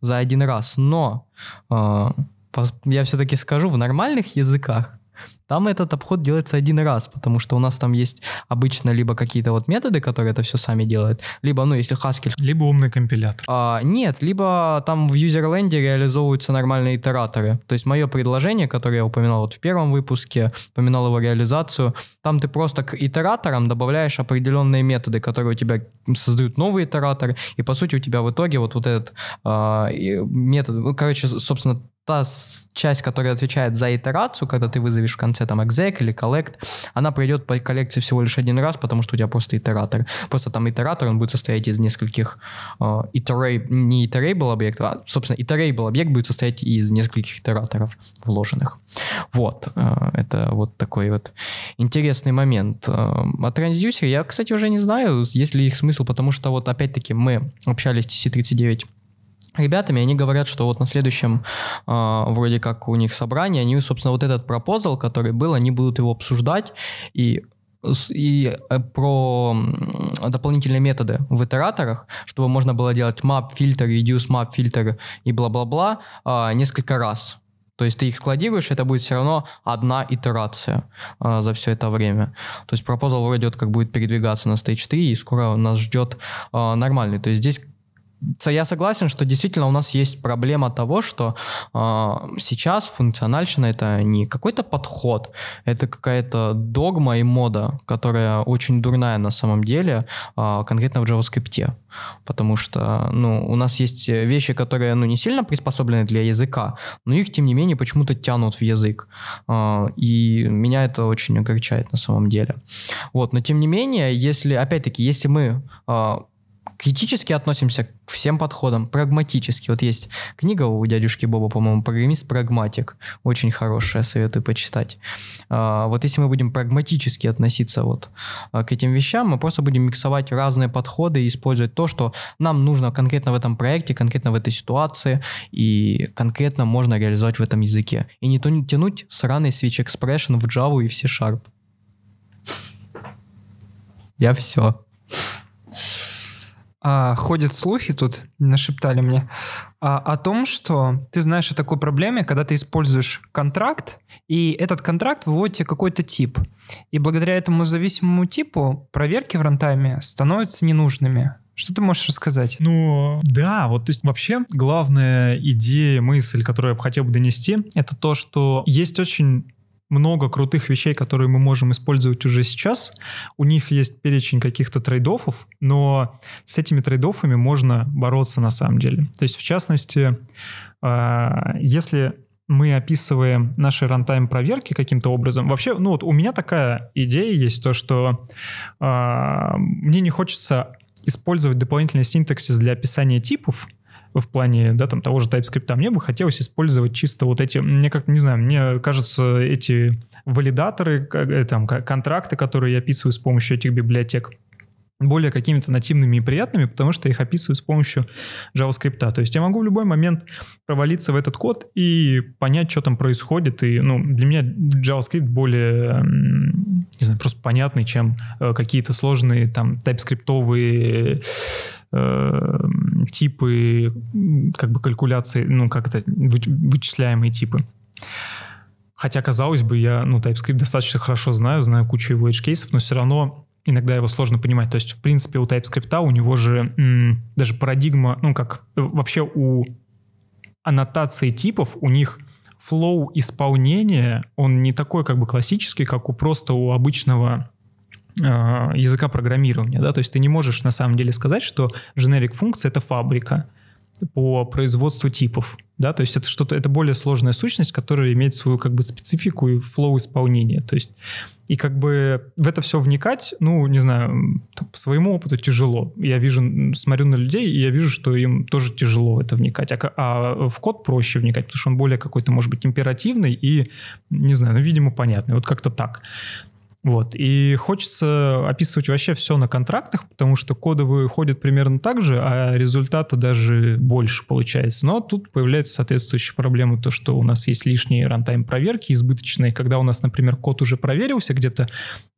C: за один раз. Но я все-таки скажу, в нормальных языках там этот обход делается один раз, потому что у нас там есть обычно либо какие-то вот методы, которые это все сами делают, либо, ну, если Haskell...
B: Либо умный компилятор.
C: А, нет, либо там в юзерленде реализовываются нормальные итераторы. То есть мое предложение, которое я упоминал вот в первом выпуске, упоминал его реализацию, там ты просто к итераторам добавляешь определенные методы, которые у тебя создают новые итераторы, и по сути у тебя в итоге вот, вот этот а, метод, ну, короче, собственно, та часть, которая отвечает за итерацию, когда ты вызовешь в конце там exec или collect, она пройдет по коллекции всего лишь один раз, потому что у тебя просто итератор. Просто там итератор, он будет состоять из нескольких uh, iterate, не iterable объектов, а, собственно, iterable объект будет состоять из нескольких итераторов вложенных. Вот. Uh, это вот такой вот интересный момент. Uh, о трансдюсере я, кстати, уже не знаю, есть ли их смысл, потому что вот опять-таки мы общались с TC39 ребятами, они говорят, что вот на следующем э, вроде как у них собрании, они, собственно, вот этот пропозал, который был, они будут его обсуждать и и э, про дополнительные методы в итераторах, чтобы можно было делать map, фильтр, reduce map, фильтр и бла-бла-бла э, несколько раз. То есть ты их складируешь, это будет все равно одна итерация э, за все это время. То есть пропозал вроде вот как будет передвигаться на stage 3, и скоро нас ждет э, нормальный. То есть здесь я согласен, что действительно у нас есть проблема того, что э, сейчас функциональщина это не какой-то подход, это какая-то догма и мода, которая очень дурная на самом деле, э, конкретно в JavaScript. Потому что ну, у нас есть вещи, которые ну, не сильно приспособлены для языка, но их, тем не менее, почему-то тянут в язык. Э, и меня это очень огорчает на самом деле. Вот, но тем не менее, если, опять-таки, если мы э, критически относимся к всем подходам, прагматически. Вот есть книга у дядюшки Боба, по-моему, «Программист-прагматик». Очень хорошая, советую почитать. А, вот если мы будем прагматически относиться вот а, к этим вещам, мы просто будем миксовать разные подходы и использовать то, что нам нужно конкретно в этом проекте, конкретно в этой ситуации, и конкретно можно реализовать в этом языке. И не тянуть сраный Switch Expression в Java и в C-Sharp. Я все.
A: А, ходят слухи тут, нашептали мне, а, о том, что ты знаешь о такой проблеме, когда ты используешь контракт, и этот контракт выводит тебе какой-то тип. И благодаря этому зависимому типу проверки в runtime е становятся ненужными. Что ты можешь рассказать?
B: Ну, да, вот то есть вообще главная идея, мысль, которую я бы хотел бы донести, это то, что есть очень много крутых вещей, которые мы можем использовать уже сейчас. У них есть перечень каких-то trade-off ов, но с этими trade-off ами можно бороться на самом деле. То есть, в частности, а, если мы описываем наши рантайм проверки каким-то образом. Вообще, ну вот у меня такая идея есть, то что э, мне не хочется использовать дополнительный синтаксис для описания типов, в плане, да, там, того же TypeScript, мне бы хотелось использовать чисто вот эти, мне как-то, не знаю, мне кажется, эти валидаторы, э, там, контракты, которые я описываю с помощью этих библиотек, более какими-то нативными и приятными, потому что я их описываю с помощью JavaScript. То есть я могу в любой момент провалиться в этот код и понять, что там происходит. И ну, для меня JavaScript более, не знаю, просто понятный, чем э, какие-то сложные там TypeScript э, типы, как бы калькуляции, ну, как это, вычисляемые типы. Хотя, казалось бы, я, ну, TypeScript достаточно хорошо знаю, знаю кучу его edge-кейсов, но все равно иногда его сложно понимать. То есть, в принципе, у TypeScript у него же м, даже парадигма, ну, как вообще у аннотации типов, у них flow исполнения, он не такой как бы классический, как у просто у обычного э, языка программирования, да, то есть ты не можешь на самом деле сказать, что generic функция это фабрика по производству типов, да, то есть это что-то, это более сложная сущность, которая имеет свою как бы специфику и flow исполнения, то есть и как бы в это все вникать, ну, не знаю, по своему опыту тяжело. Я вижу, смотрю на людей, и я вижу, что им тоже тяжело в это вникать. А, а в код проще вникать, потому что он более какой-то, может быть, императивный и, не знаю, ну, видимо, понятный. Вот как-то так. Вот. И хочется описывать вообще все на контрактах, потому что коды выходят примерно так же, а результата даже больше получается. Но тут появляется соответствующая проблема, то, что у нас есть лишние рантайм проверки избыточные, когда у нас, например, код уже проверился где-то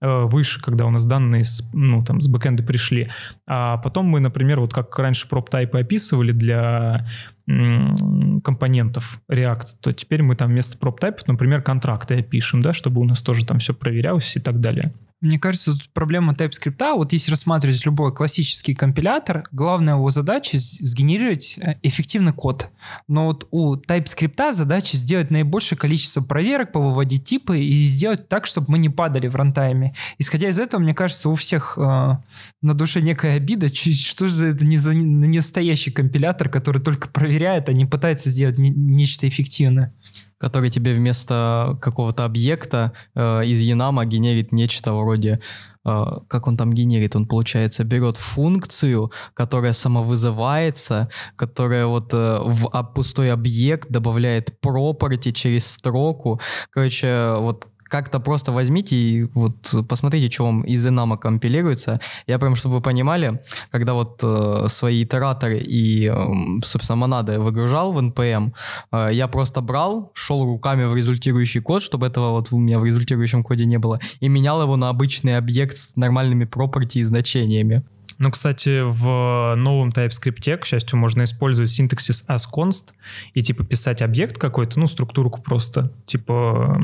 B: э, выше, когда у нас данные с, ну, там, с бэкэнда пришли, а потом мы, например, вот как раньше проб-тайпы описывали для компонентов React, то теперь мы там вместо prop type, например, контракты пишем, да, чтобы у нас тоже там все проверялось и так далее.
A: Мне кажется, тут проблема TypeScript, вот если рассматривать любой классический компилятор, главная его задача сгенерировать э, эффективный код. Но вот у TypeScript задача сделать наибольшее количество проверок, повыводить типы и сделать так, чтобы мы не падали в рантайме. Исходя из этого, мне кажется, у всех э, на душе некая обида, что же это не за не настоящий компилятор, который только проверяет, а не пытается сделать не, нечто эффективное
C: который тебе вместо какого-то объекта э, из Янама генерит нечто вроде, э, как он там генерит, он, получается, берет функцию, которая самовызывается, которая вот э, в пустой объект добавляет property через строку. Короче, вот как-то просто возьмите и вот посмотрите, что вам из Enama компилируется. Я прям, чтобы вы понимали, когда вот э, свои итераторы и, э, собственно, монады выгружал в NPM, э, я просто брал, шел руками в результирующий код, чтобы этого вот у меня в результирующем коде не было, и менял его на обычный объект с нормальными property и значениями.
B: Ну, кстати, в новом TypeScript, к счастью, можно использовать синтаксис asConst и, типа, писать объект какой-то, ну, структурку просто, типа,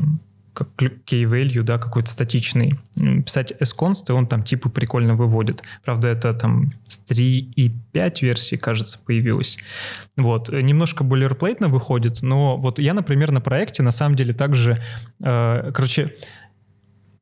B: как key-value, да, какой-то статичный, писать sconst, и он там типы прикольно выводит. Правда, это там с 3.5 версии, кажется, появилось. Вот. Немножко бойлерплейтно выходит, но вот я, например, на проекте на самом деле также, э, короче,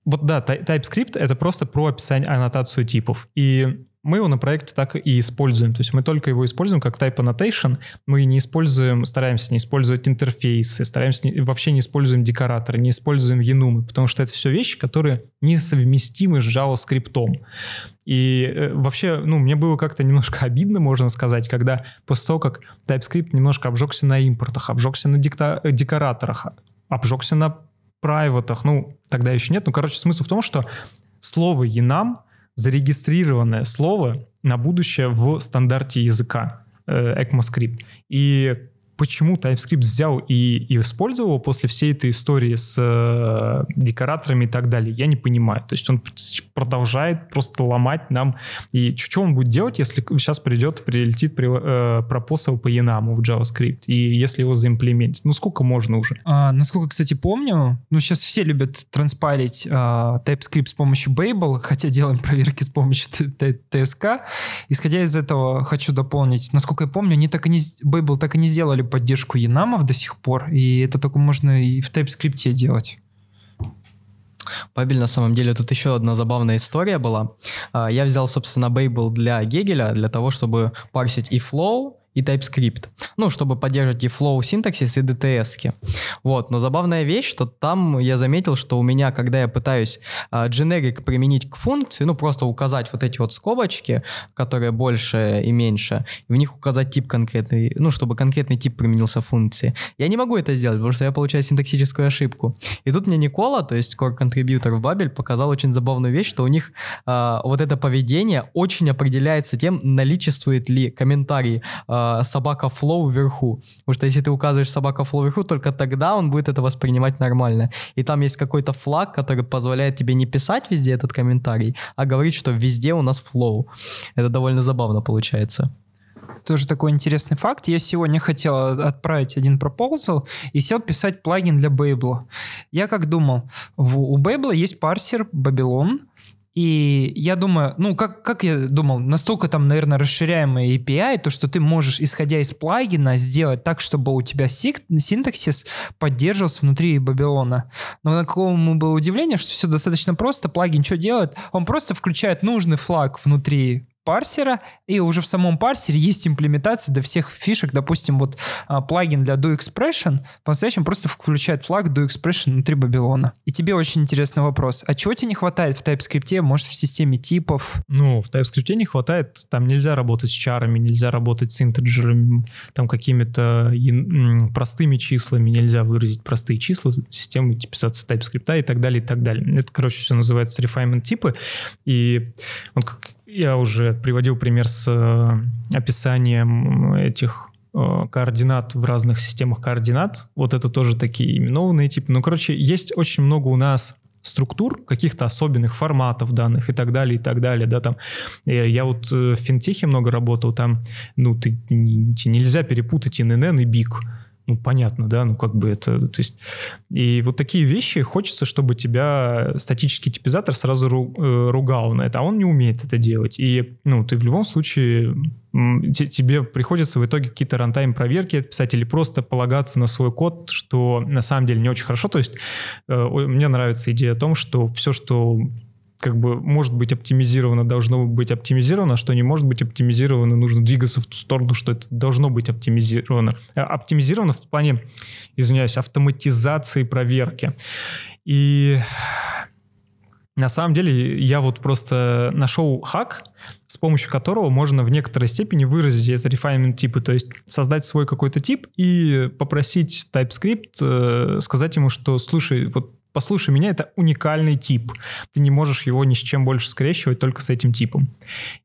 B: вот да, TypeScript — это просто про описание, аннотацию типов. И мы его на проекте так и используем. То есть мы только его используем как type annotation. Мы не используем, стараемся не использовать интерфейсы, стараемся не, вообще не используем декораторы, не используем енумы, потому что это все вещи, которые несовместимы с JavaScript. И э, вообще, ну, мне было как-то немножко обидно, можно сказать, когда после того, как TypeScript немножко обжегся на импортах, обжегся на дикта- декораторах, обжегся на прайватах, ну, тогда еще нет. Ну, короче, смысл в том, что слово enum — зарегистрированное слово на будущее в стандарте языка э, ECMAScript. И почему TypeScript взял и, и использовал после всей этой истории с э, декораторами и так далее, я не понимаю. То есть он продолжает просто ломать нам. И что он будет делать, если сейчас придет, прилетит при, э, пропосал по Enam в JavaScript, и если его заимплементить? Ну, сколько можно уже?
A: А, насколько, кстати, помню, ну, сейчас все любят транспайлить а, TypeScript с помощью Babel, хотя делаем проверки с помощью TSK. Исходя из этого, хочу дополнить. Насколько я помню, они так и не, Babel так и не сделали поддержку Янамов до сих пор, и это только можно и в TypeScript делать.
C: Пабель, на самом деле, тут еще одна забавная история была. А, я взял, собственно, Babel для Гегеля, для того, чтобы парсить и flow, и TypeScript. Ну, чтобы поддерживать и flow синтаксис, и DTS. Вот, но забавная вещь, что там я заметил, что у меня, когда я пытаюсь э, generic применить к функции, ну, просто указать вот эти вот скобочки, которые больше и меньше, и в них указать тип конкретный, ну, чтобы конкретный тип применился функции. Я не могу это сделать, потому что я получаю синтаксическую ошибку. И тут мне Никола, то есть core contributor в Babel, показал очень забавную вещь, что у них э, вот это поведение очень определяется тем, наличествует ли комментарий э, Э, собака flow вверху. Потому что если ты указываешь собака flow вверху, только тогда он будет это воспринимать нормально. И там есть какой-то флаг, который позволяет тебе не писать везде этот комментарий, а говорить, что везде у нас flow. Это довольно забавно получается
A: тоже такой интересный факт. Я сегодня хотел отправить один пропозал и сел писать плагин для Babel. Я как думал, в, у Babel есть парсер Babylon, И я думаю, ну, как, как я думал, настолько там, наверное, расширяемый API, то, что ты можешь, исходя из плагина, сделать так, чтобы у тебя сик- синтаксис поддерживался внутри Babylon. Но на какому было удивление, что все достаточно просто. Плагин что делает? Он просто включает нужный флаг внутри парсера, и уже в самом парсере есть имплементация до всех фишек. Допустим, вот а, плагин для DoExpression по-настоящему просто включает флаг DoExpression внутри Babylon. И тебе очень интересный вопрос. А чего тебе не хватает в TypeScript, может, в системе типов?
B: Ну, в TypeScript не хватает, там нельзя работать с чарами, нельзя работать с интеджерами, там какими-то простыми числами, нельзя выразить простые числа, системы типизации TypeScript и так далее, и так далее. Это, короче, все называется refinement типы. И вот как я уже приводил пример с э, описанием этих э, координат в разных системах координат. Вот это тоже такие именованные типы. Ну, короче, есть очень много у нас структур, каких-то особенных форматов данных и так далее, и так далее, да, там. Я вот э, в финтехе много работал, там, ну, ты, нельзя перепутать INN и BIG ну, понятно, да, ну, как бы это, то есть, и вот такие вещи хочется, чтобы тебя статический типизатор сразу ру, э, ругал на это, а он не умеет это делать, и, ну, ты в любом случае, тебе приходится в итоге какие-то рантайм проверки писать или просто полагаться на свой код, что на самом деле не очень хорошо, то есть, э, мне нравится идея о том, что все, что как бы может быть оптимизировано, должно быть оптимизировано, а что не может быть оптимизировано, нужно двигаться в ту сторону, что это должно быть оптимизировано. Э, оптимизировано в плане, извиняюсь, автоматизации проверки. И на самом деле я вот просто нашел хак, с помощью которого можно в некоторой степени выразить это refinement типы, то есть создать свой какой-то тип и попросить TypeScript э, сказать ему, что слушай, вот послушай меня, это уникальный тип. Ты не можешь его ни с чем больше скрещивать, только с этим типом.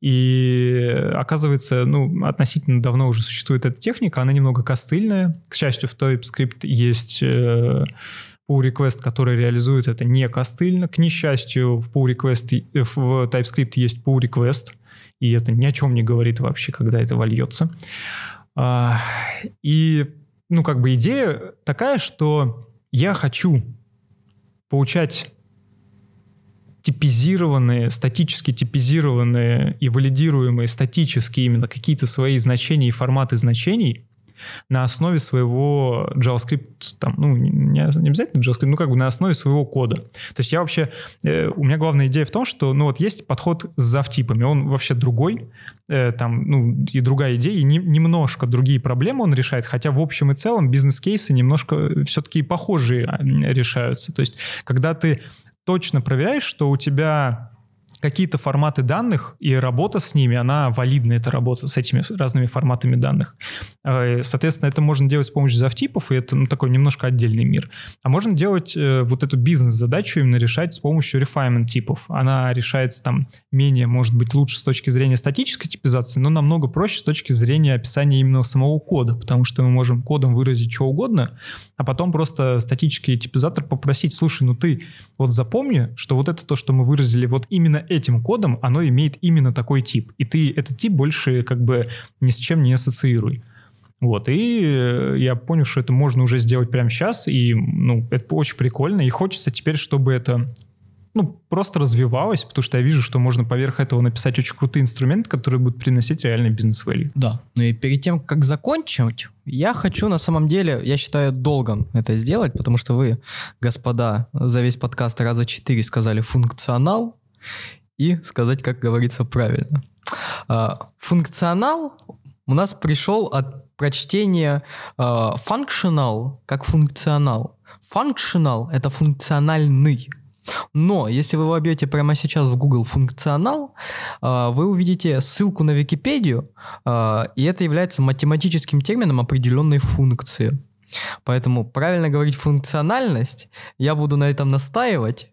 B: И оказывается, ну, относительно давно уже существует эта техника, она немного костыльная. К счастью, в TypeScript есть э, pull request, который реализует это не костыльно. К несчастью, в pull request, э, в TypeScript есть pull request, и это ни о чем не говорит вообще, когда это вольется. А, и, ну, как бы идея такая, что я хочу получать типизированные, статически типизированные и валидируемые статически именно какие-то свои значения и форматы значений на основе своего JavaScript, там, ну, не, не обязательно JavaScript, ну, как бы на основе своего кода. То есть я вообще, э, у меня главная идея в том, что, ну, вот есть подход с завтипами, он вообще другой, э, там, ну, и другая идея, и не, немножко другие проблемы он решает, хотя в общем и целом бизнес-кейсы немножко все-таки похожие а, решаются. То есть когда ты точно проверяешь, что у тебя какие-то форматы данных, и работа с ними, она валидна, эта работа с этими разными форматами данных. Э, соответственно, это можно делать с помощью завтипов, и это ну, такой немножко отдельный мир. А можно делать э, вот эту бизнес-задачу именно решать с помощью refinement типов. Она решается там менее, может быть, лучше с точки зрения статической типизации, но намного проще с точки зрения описания именно самого кода, потому что мы можем кодом выразить что угодно, а потом просто статический типизатор попросить, слушай, ну ты вот запомни, что вот это то, что мы выразили вот именно этим кодом, оно имеет именно такой тип. И ты этот тип больше как бы ни с чем не ассоциируй. Вот, и э, я понял, что это можно уже сделать прямо сейчас, и, ну, это очень прикольно, и хочется теперь, чтобы это ну, просто развивалось, потому что я вижу, что можно поверх этого написать очень крутые инструменты, которые будут приносить реальный бизнес-вэлью.
C: Да. Ну и перед тем, как закончить, я хочу на самом деле, я считаю долгом это сделать, потому что вы, господа, за весь подкаст раза четыре сказали функционал и сказать, как говорится правильно. А, функционал у нас пришел от прочтения а, functional как функционал. Functional — это функциональный. Но если вы вобьете прямо сейчас в Google функционал, а, вы увидите ссылку на Википедию, а, и это является математическим термином определенной функции. Поэтому правильно говорить функциональность, я буду на этом настаивать,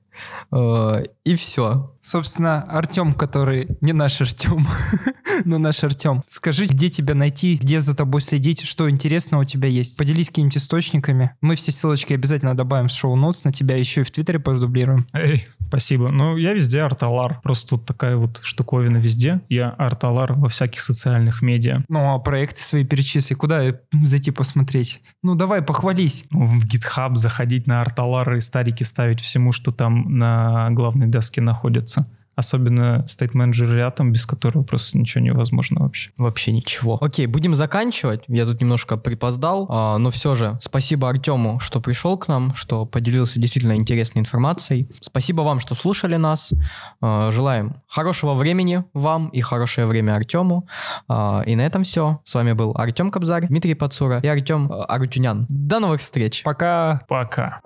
C: а, и все.
A: Собственно, Артем, который не наш Артем, но наш Артем, скажи, где тебя найти, где за тобой следить, что интересного у тебя есть. Поделись какими-нибудь источниками. Мы все ссылочки обязательно добавим в шоу-нотс, на тебя еще и в Твиттере продублируем.
B: Эй, спасибо. Ну, я везде Арталар. Просто тут такая вот штуковина везде. Я Арталар во всяких социальных медиа.
A: Ну, а проекты свои перечисли. Куда зайти посмотреть? Ну, давай, похвались.
B: В GitHub заходить на Арталар и старики ставить всему, что там на главной доске находится. Особенно стейт-менеджер рядом, без которого просто ничего невозможно вообще.
C: Вообще ничего. Окей, будем заканчивать. Я тут немножко припоздал, а, но все же спасибо Артему, что пришел к нам, что поделился действительно интересной информацией. Спасибо вам, что слушали нас. А, желаем хорошего времени вам и хорошее время Артему. А, и на этом все. С вами был Артем Кобзарь, Дмитрий Пацура и Артем Арутюнян. До новых встреч.
A: Пока.
B: Пока.